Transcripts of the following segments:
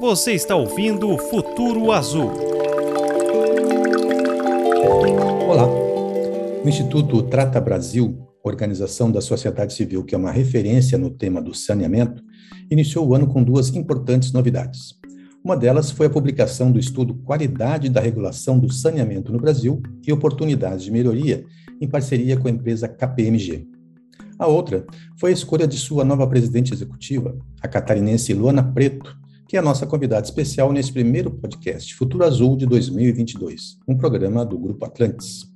Você está ouvindo Futuro Azul. Olá. O Instituto Trata Brasil, organização da sociedade civil que é uma referência no tema do saneamento, iniciou o ano com duas importantes novidades. Uma delas foi a publicação do estudo Qualidade da Regulação do Saneamento no Brasil e Oportunidades de Melhoria, em parceria com a empresa KPMG. A outra foi a escolha de sua nova presidente executiva, a catarinense Luana Preto, que é a nossa convidada especial nesse primeiro podcast, Futuro Azul de 2022, um programa do Grupo Atlantis.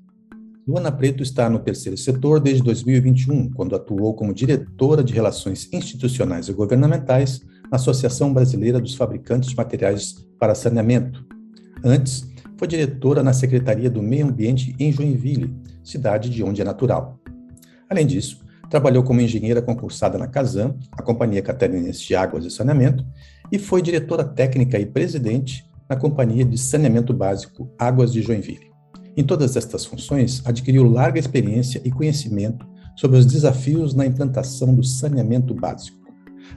Luana Preto está no terceiro setor desde 2021, quando atuou como diretora de Relações Institucionais e Governamentais na Associação Brasileira dos Fabricantes de Materiais para Saneamento. Antes, foi diretora na Secretaria do Meio Ambiente em Joinville, cidade de onde é natural. Além disso, trabalhou como engenheira concursada na Casam, a Companhia Catarinense de Águas e Saneamento, e foi diretora técnica e presidente na Companhia de Saneamento Básico Águas de Joinville. Em todas estas funções, adquiriu larga experiência e conhecimento sobre os desafios na implantação do saneamento básico.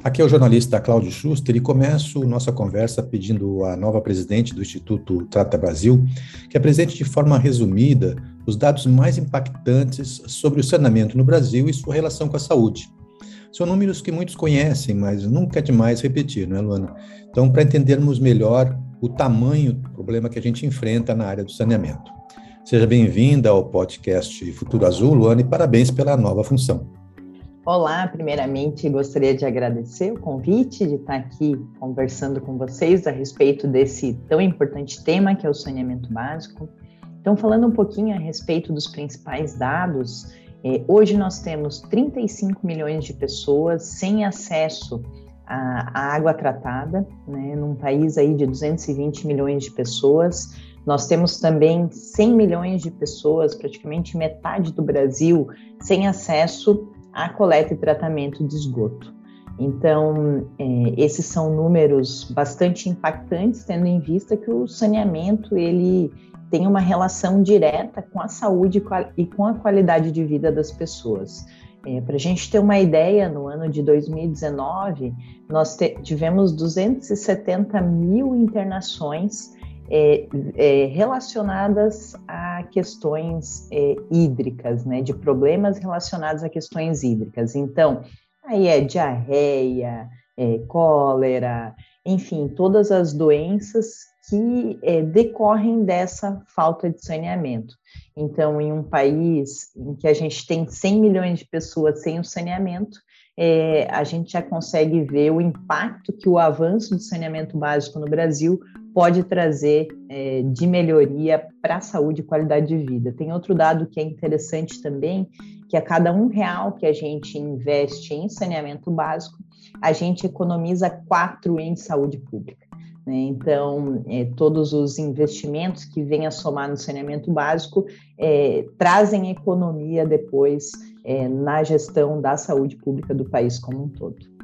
Aqui é o jornalista Cláudio Schuster e começo nossa conversa pedindo à nova presidente do Instituto Trata Brasil que apresente de forma resumida os dados mais impactantes sobre o saneamento no Brasil e sua relação com a saúde, são números que muitos conhecem, mas nunca é demais repetir, não é, Luana? Então, para entendermos melhor o tamanho do problema que a gente enfrenta na área do saneamento. Seja bem-vinda ao podcast Futuro Azul, Luana, e parabéns pela nova função. Olá, primeiramente gostaria de agradecer o convite de estar aqui conversando com vocês a respeito desse tão importante tema que é o saneamento básico. Então, falando um pouquinho a respeito dos principais dados, é, hoje nós temos 35 milhões de pessoas sem acesso à, à água tratada, né, num país aí de 220 milhões de pessoas. Nós temos também 100 milhões de pessoas, praticamente metade do Brasil, sem acesso à coleta e tratamento de esgoto. Então, é, esses são números bastante impactantes, tendo em vista que o saneamento ele tem uma relação direta com a saúde e com a qualidade de vida das pessoas. É, Para a gente ter uma ideia, no ano de 2019, nós tivemos 270 mil internações é, é, relacionadas a questões é, hídricas, né, de problemas relacionados a questões hídricas. Então, aí é diarreia, é, cólera, enfim, todas as doenças que é, decorrem dessa falta de saneamento. Então, em um país em que a gente tem 100 milhões de pessoas sem o saneamento, é, a gente já consegue ver o impacto que o avanço do saneamento básico no Brasil pode trazer é, de melhoria para a saúde e qualidade de vida. Tem outro dado que é interessante também, que a cada um real que a gente investe em saneamento básico, a gente economiza quatro em saúde pública. Né? Então, é, todos os investimentos que vêm a somar no saneamento básico é, trazem economia depois é, na gestão da saúde pública do país como um todo.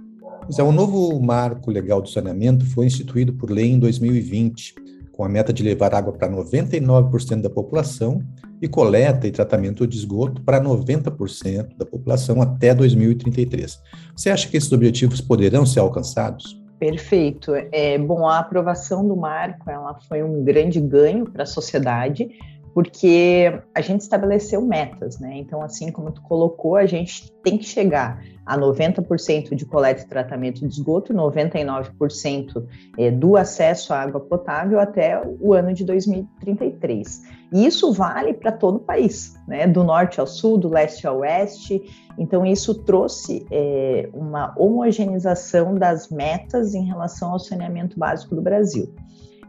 É, o novo marco legal do saneamento foi instituído por lei em 2020, com a meta de levar água para 99% da população e coleta e tratamento de esgoto para 90% da população até 2033. Você acha que esses objetivos poderão ser alcançados? Perfeito. É, bom, a aprovação do marco ela foi um grande ganho para a sociedade, porque a gente estabeleceu metas, né? Então, assim como tu colocou, a gente tem que chegar a 90% de coleta e tratamento de esgoto, 99% é, do acesso à água potável até o ano de 2033. E isso vale para todo o país, né? Do norte ao sul, do leste ao oeste. Então, isso trouxe é, uma homogeneização das metas em relação ao saneamento básico do Brasil.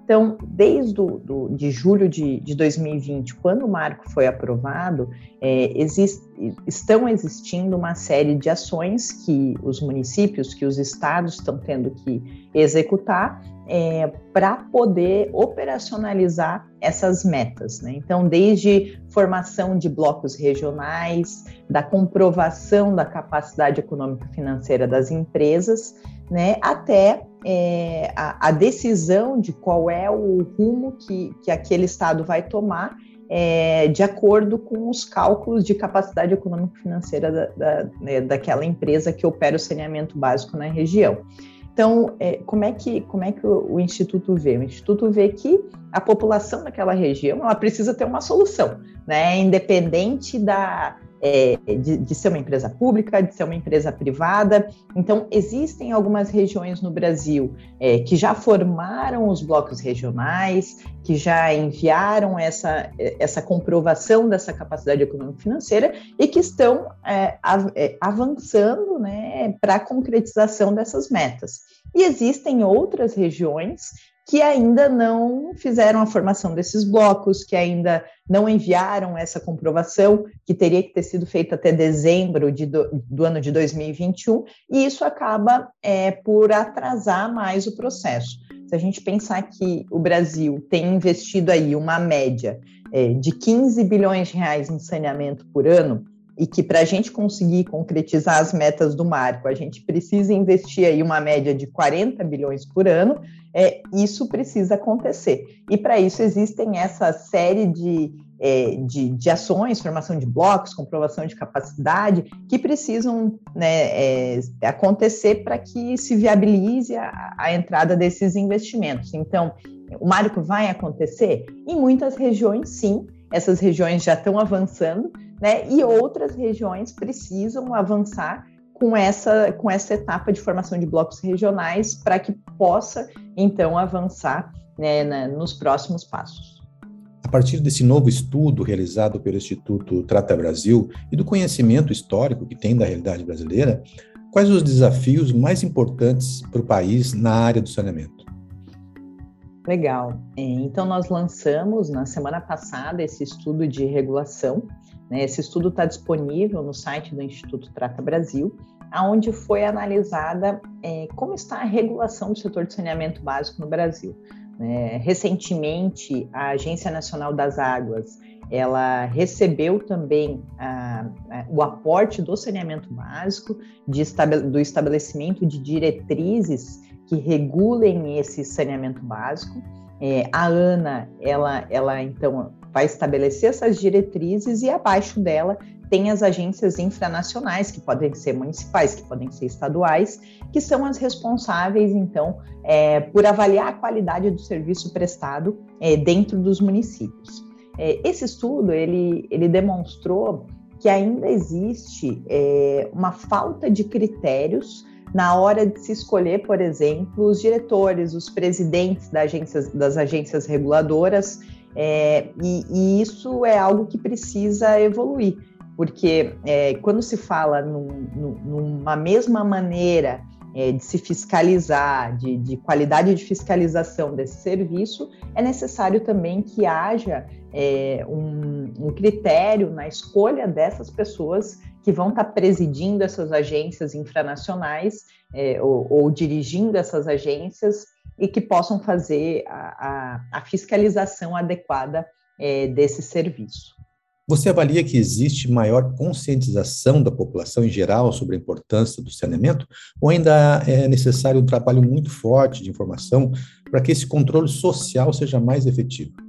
Então, desde do, do, de julho de, de 2020, quando o marco foi aprovado, é, exist, estão existindo uma série de ações que os municípios, que os estados estão tendo que executar é, para poder operacionalizar essas metas. Né? Então, desde formação de blocos regionais, da comprovação da capacidade econômica financeira das empresas, né, até é, a, a, decisão de qual é o rumo que, que aquele Estado vai tomar é, de acordo com os cálculos de capacidade econômico-financeira da, da, né, daquela empresa que opera o saneamento básico na região. Então, é, como é que como é que o, Instituto vê? O Instituto vê que a população daquela região ela precisa ter uma solução, né? Independente da é, de, de, ser uma empresa pública, de ser uma empresa privada. Então, existem algumas regiões no Brasil é, que já formaram os blocos regionais, que já enviaram essa, essa comprovação dessa capacidade econômico-financeira e que estão é, é avançando né, para a concretização dessas metas. E existem outras regiões que ainda não fizeram a formação desses blocos, que ainda não enviaram essa comprovação, que teria que ter sido feita até dezembro de do, do, ano de 2021, e isso acaba é, por atrasar mais o processo. Se a gente pensar que o Brasil tem investido aí uma média é, de 15 bilhões de reais em saneamento por ano, e que para a gente conseguir concretizar as metas do marco, a gente precisa investir aí uma média de 40 bilhões por ano, é, isso precisa acontecer. E para isso existem essa série de, é, de, de, ações, formação de blocos, comprovação de capacidade, que precisam né, é, acontecer para que se viabilize a, a entrada desses investimentos. Então, o marco vai acontecer? Em muitas regiões, sim, essas regiões já estão avançando, né? E outras regiões precisam avançar com essa, com essa etapa de formação de blocos regionais para que possa, então, avançar né, na, nos próximos passos. A partir desse novo estudo realizado pelo Instituto Trata Brasil e do conhecimento histórico que tem da realidade brasileira, quais os desafios mais importantes para o país na área do saneamento? Legal. É, então, nós lançamos na semana passada esse estudo de regulação. Né? Esse estudo está disponível no site do Instituto Trata Brasil, aonde foi analisada é, como está a regulação do setor de saneamento básico no Brasil. É, recentemente, a Agência Nacional das Águas ela recebeu também a, a, o aporte do saneamento básico, de, do estabelecimento de diretrizes que regulem esse saneamento básico. É, a ANA, ela, ela então vai estabelecer essas diretrizes e abaixo dela tem as agências infranacionais, que podem ser municipais, que podem ser estaduais, que são as responsáveis, então, é, por avaliar a qualidade do serviço prestado é, dentro dos municípios. É, esse estudo, ele, ele demonstrou que ainda existe é, uma falta de critérios na hora de se escolher, por exemplo, os diretores, os presidentes das agências, das agências reguladoras, é, e, e, isso é algo que precisa evoluir, porque é, quando se fala num, numa mesma maneira é, de se fiscalizar, de, de, qualidade de fiscalização desse serviço, é necessário também que haja é, um, um, critério na escolha dessas pessoas que vão estar presidindo essas agências infranacionais é, ou, ou, dirigindo essas agências e que possam fazer a, a, a fiscalização adequada é, desse serviço. Você avalia que existe maior conscientização da população em geral sobre a importância do saneamento, ou ainda é necessário um trabalho muito forte de informação para que esse controle social seja mais efetivo?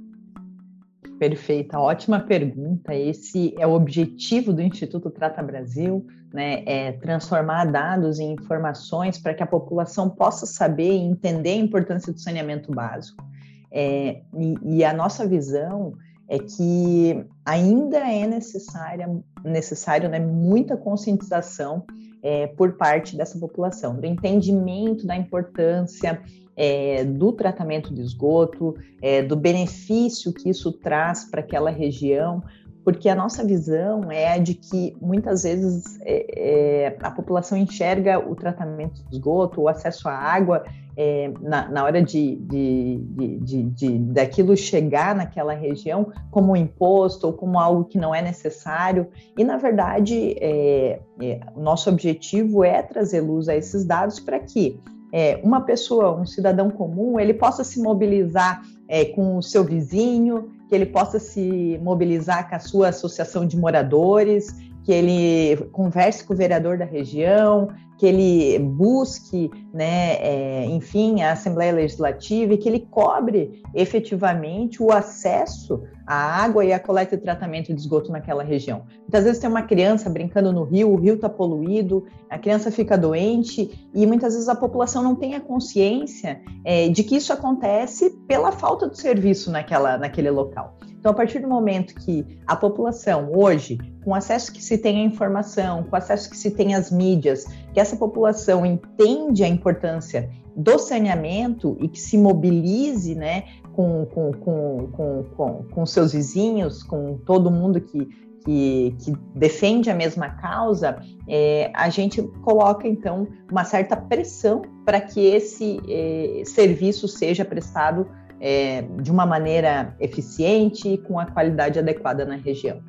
Perfeita, ótima pergunta. Esse é o objetivo do Instituto Trata Brasil, né? É transformar dados em informações para que a população possa saber e entender a importância do saneamento básico. É, e, e, a nossa visão é que ainda é necessária, necessário né, muita conscientização é, por parte dessa população, do entendimento da importância é, do tratamento de esgoto, é, do benefício que isso traz para aquela região, porque a nossa visão é a de que muitas vezes é, é, a população enxerga o tratamento de esgoto, o acesso à água, é, na, na, hora de, de, de, de, daquilo chegar naquela região como um imposto ou como algo que não é necessário. E, na verdade, é, é, o nosso objetivo é trazer luz a esses dados para que é, uma pessoa, um cidadão comum, ele possa se mobilizar é, com o seu vizinho, que ele possa se mobilizar com a sua associação de moradores, que ele converse com o vereador da região, que ele busque, né, é, enfim, a Assembleia Legislativa e que ele cobre efetivamente o acesso à água e à coleta e tratamento de esgoto naquela região. Muitas vezes tem uma criança brincando no rio, o rio está poluído, a criança fica doente e muitas vezes a população não tem a consciência é, de que isso acontece pela falta do serviço naquela, naquele local. Então, a partir do momento que a população hoje, com acesso que se tem à informação, com acesso que se tem às mídias, que essa população entende a importância do saneamento e que se mobilize, né, com, com, com, com, com, seus vizinhos, com todo mundo que, que, que, defende a mesma causa, é, a gente coloca então uma certa pressão para que esse é, serviço seja prestado é, de uma maneira eficiente e com a qualidade adequada na região.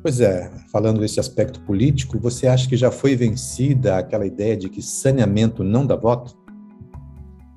Pois é, falando desse aspecto político, você acha que já foi vencida aquela ideia de que saneamento não dá voto?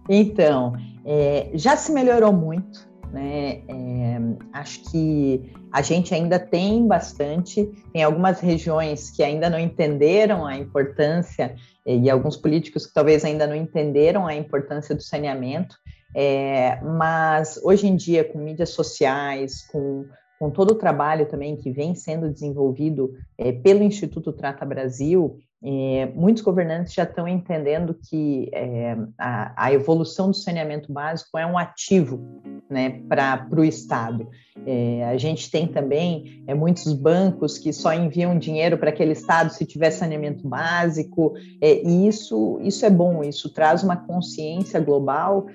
Então, é, já se melhorou muito, né? É, acho que a gente ainda tem bastante, tem algumas regiões que ainda não entenderam a importância, e alguns políticos que talvez ainda não entenderam a importância do saneamento, é, mas hoje em dia, com mídias sociais, com, com todo o trabalho também que vem sendo desenvolvido é, pelo Instituto Trata Brasil, é, muitos governantes já estão entendendo que é, a, a, evolução do saneamento básico é um ativo né, para o Estado. É, a gente tem também é, muitos bancos que só enviam dinheiro para aquele Estado se tiver saneamento básico, é, e isso, isso é bom, isso traz uma consciência global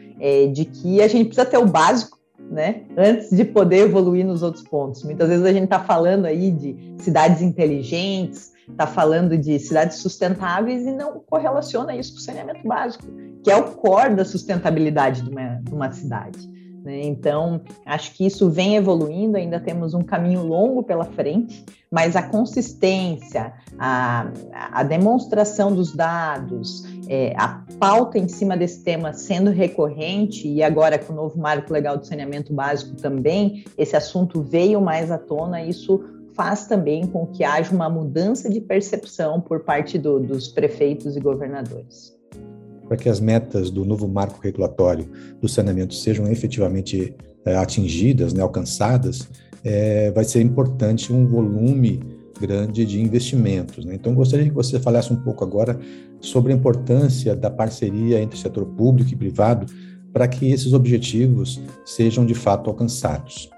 de que a gente precisa ter o básico né? Antes de poder evoluir nos outros pontos. Muitas vezes a gente está falando aí de cidades inteligentes, está falando de cidades sustentáveis e não correlaciona isso com o saneamento básico, que é o core da sustentabilidade de uma, de uma cidade. Né? Então, acho que isso vem evoluindo, ainda temos um caminho longo pela frente, mas a consistência, a, a demonstração dos dados, é, a pauta em cima desse tema sendo recorrente, e agora com o novo marco legal de saneamento básico também, esse assunto veio mais à tona, isso faz também com que haja uma mudança de percepção por parte do, dos prefeitos e governadores. Para que as metas do novo marco regulatório do saneamento sejam efetivamente é, atingidas, né, alcançadas, é, vai ser importante um volume grande de investimentos. Né? Então, gostaria que você falasse um pouco agora sobre a importância da parceria entre setor público e privado para que esses objetivos sejam de fato alcançados.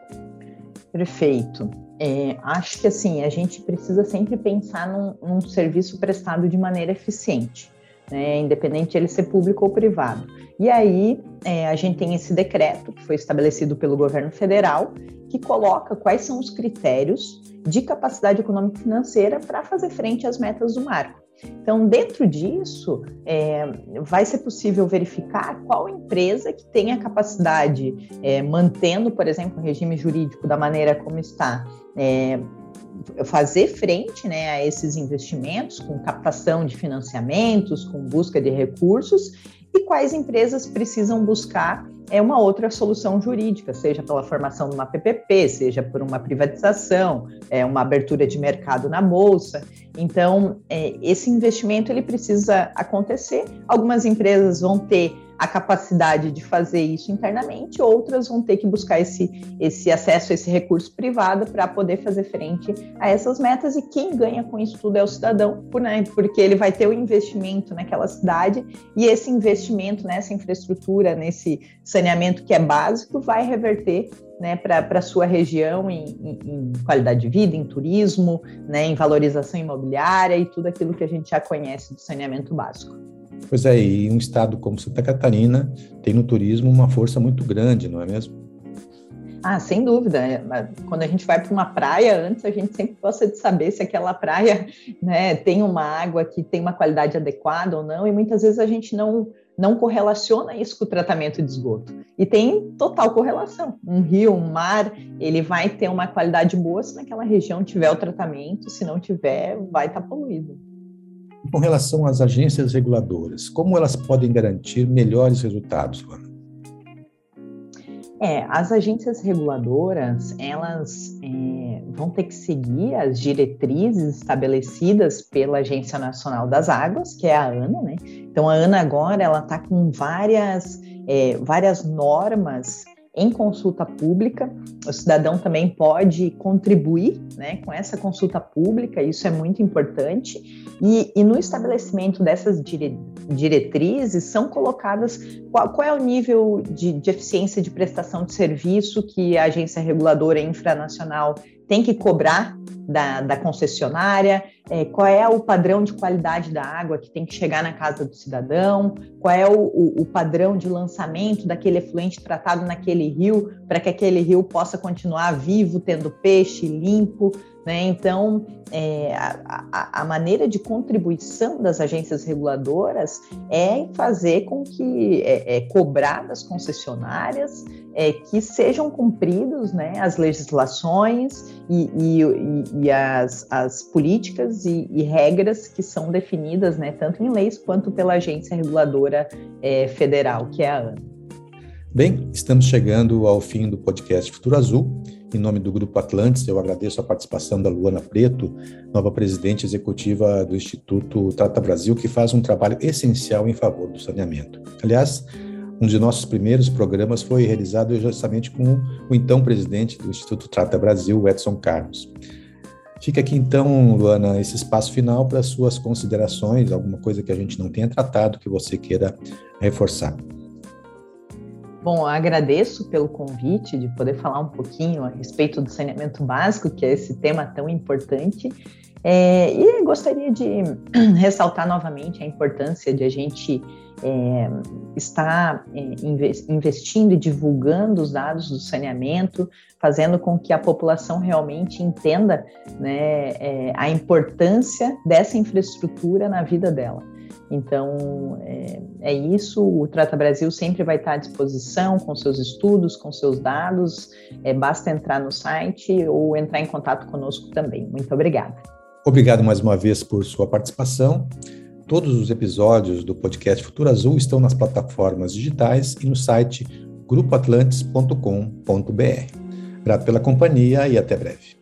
Perfeito. É, acho que assim a gente precisa sempre pensar num, num serviço prestado de maneira eficiente, né, independente de ele ser público ou privado. E aí é, a gente tem esse decreto que foi estabelecido pelo governo federal que coloca quais são os critérios de capacidade econômica financeira para fazer frente às metas do marco. Então, dentro disso, é, vai ser possível verificar qual empresa que tem a capacidade, é, mantendo, por exemplo, o regime jurídico da maneira como está, é, fazer frente né, a esses investimentos, com captação de financiamentos, com busca de recursos, e quais empresas precisam buscar é uma outra solução jurídica, seja pela formação de uma PPP, seja por uma privatização, é uma abertura de mercado na bolsa. Então, é, esse investimento ele precisa acontecer. Algumas empresas vão ter a capacidade de fazer isso internamente, outras vão ter que buscar esse, esse acesso a esse recurso privado para poder fazer frente a essas metas. E quem ganha com isso tudo é o cidadão, né? porque ele vai ter o investimento naquela cidade e esse investimento nessa infraestrutura, nesse saneamento que é básico, vai reverter né, para a sua região em, em, em, qualidade de vida, em turismo, né, em valorização imobiliária e tudo aquilo que a gente já conhece do saneamento básico. Pois é, e um estado como Santa Catarina tem no turismo uma força muito grande, não é mesmo? Ah, sem dúvida. É, quando a gente vai para uma praia, antes a gente sempre gosta de saber se aquela praia né, tem uma água que tem uma qualidade adequada ou não, e muitas vezes a gente não, não correlaciona isso com o tratamento de esgoto. E tem total correlação. Um rio, um mar, ele vai ter uma qualidade boa se naquela região tiver o tratamento, se não tiver, vai estar tá poluído. Com relação às agências reguladoras, como elas podem garantir melhores resultados, Luana? É, as agências reguladoras, elas é, vão ter que seguir as diretrizes estabelecidas pela Agência Nacional das Águas, que é a ANA, né? Então, a ANA agora, ela está com várias, é, várias normas em consulta pública. O cidadão também pode contribuir né, com essa consulta pública, isso é muito importante. E, e no estabelecimento dessas dire, diretrizes são colocadas qual, qual é o nível de, de, eficiência de prestação de serviço que a agência reguladora infranacional tem que cobrar da, da concessionária, é, qual é o padrão de qualidade da água que tem que chegar na casa do cidadão, qual é o, o, o padrão de lançamento daquele efluente tratado naquele rio, para que aquele rio possa continuar vivo, tendo peixe, limpo. Né? Então, é, a, a, maneira de contribuição das agências reguladoras é fazer com que é, é cobrar das concessionárias é, que sejam cumpridos né, as legislações e, e, e as, as, políticas e, e, regras que são definidas né, tanto em leis quanto pela agência reguladora é, federal, que é a ANA. Bem, estamos chegando ao fim do podcast Futuro Azul. Em nome do Grupo Atlantis, eu agradeço a participação da Luana Preto, nova presidente executiva do Instituto Trata Brasil, que faz um trabalho essencial em favor do saneamento. Aliás, um de nossos primeiros programas foi realizado justamente com o então presidente do Instituto Trata Brasil, Edson Carlos. Fica aqui então, Luana, esse espaço final para suas considerações, alguma coisa que a gente não tenha tratado que você queira reforçar. Bom, agradeço pelo convite de poder falar um pouquinho a respeito do saneamento básico, que é esse tema tão importante. É, e gostaria de ressaltar novamente a importância de a gente é, estar é, investindo e divulgando os dados do saneamento, fazendo com que a população realmente entenda né, é, a importância dessa infraestrutura na vida dela. Então, é, é, isso. O Trata Brasil sempre vai estar à disposição com seus estudos, com seus dados. É, basta entrar no site ou entrar em contato conosco também. Muito obrigada. Obrigado mais uma vez por sua participação. Todos os episódios do podcast Futuro Azul estão nas plataformas digitais e no site grupoatlantes.com.br. Grato pela companhia e até breve.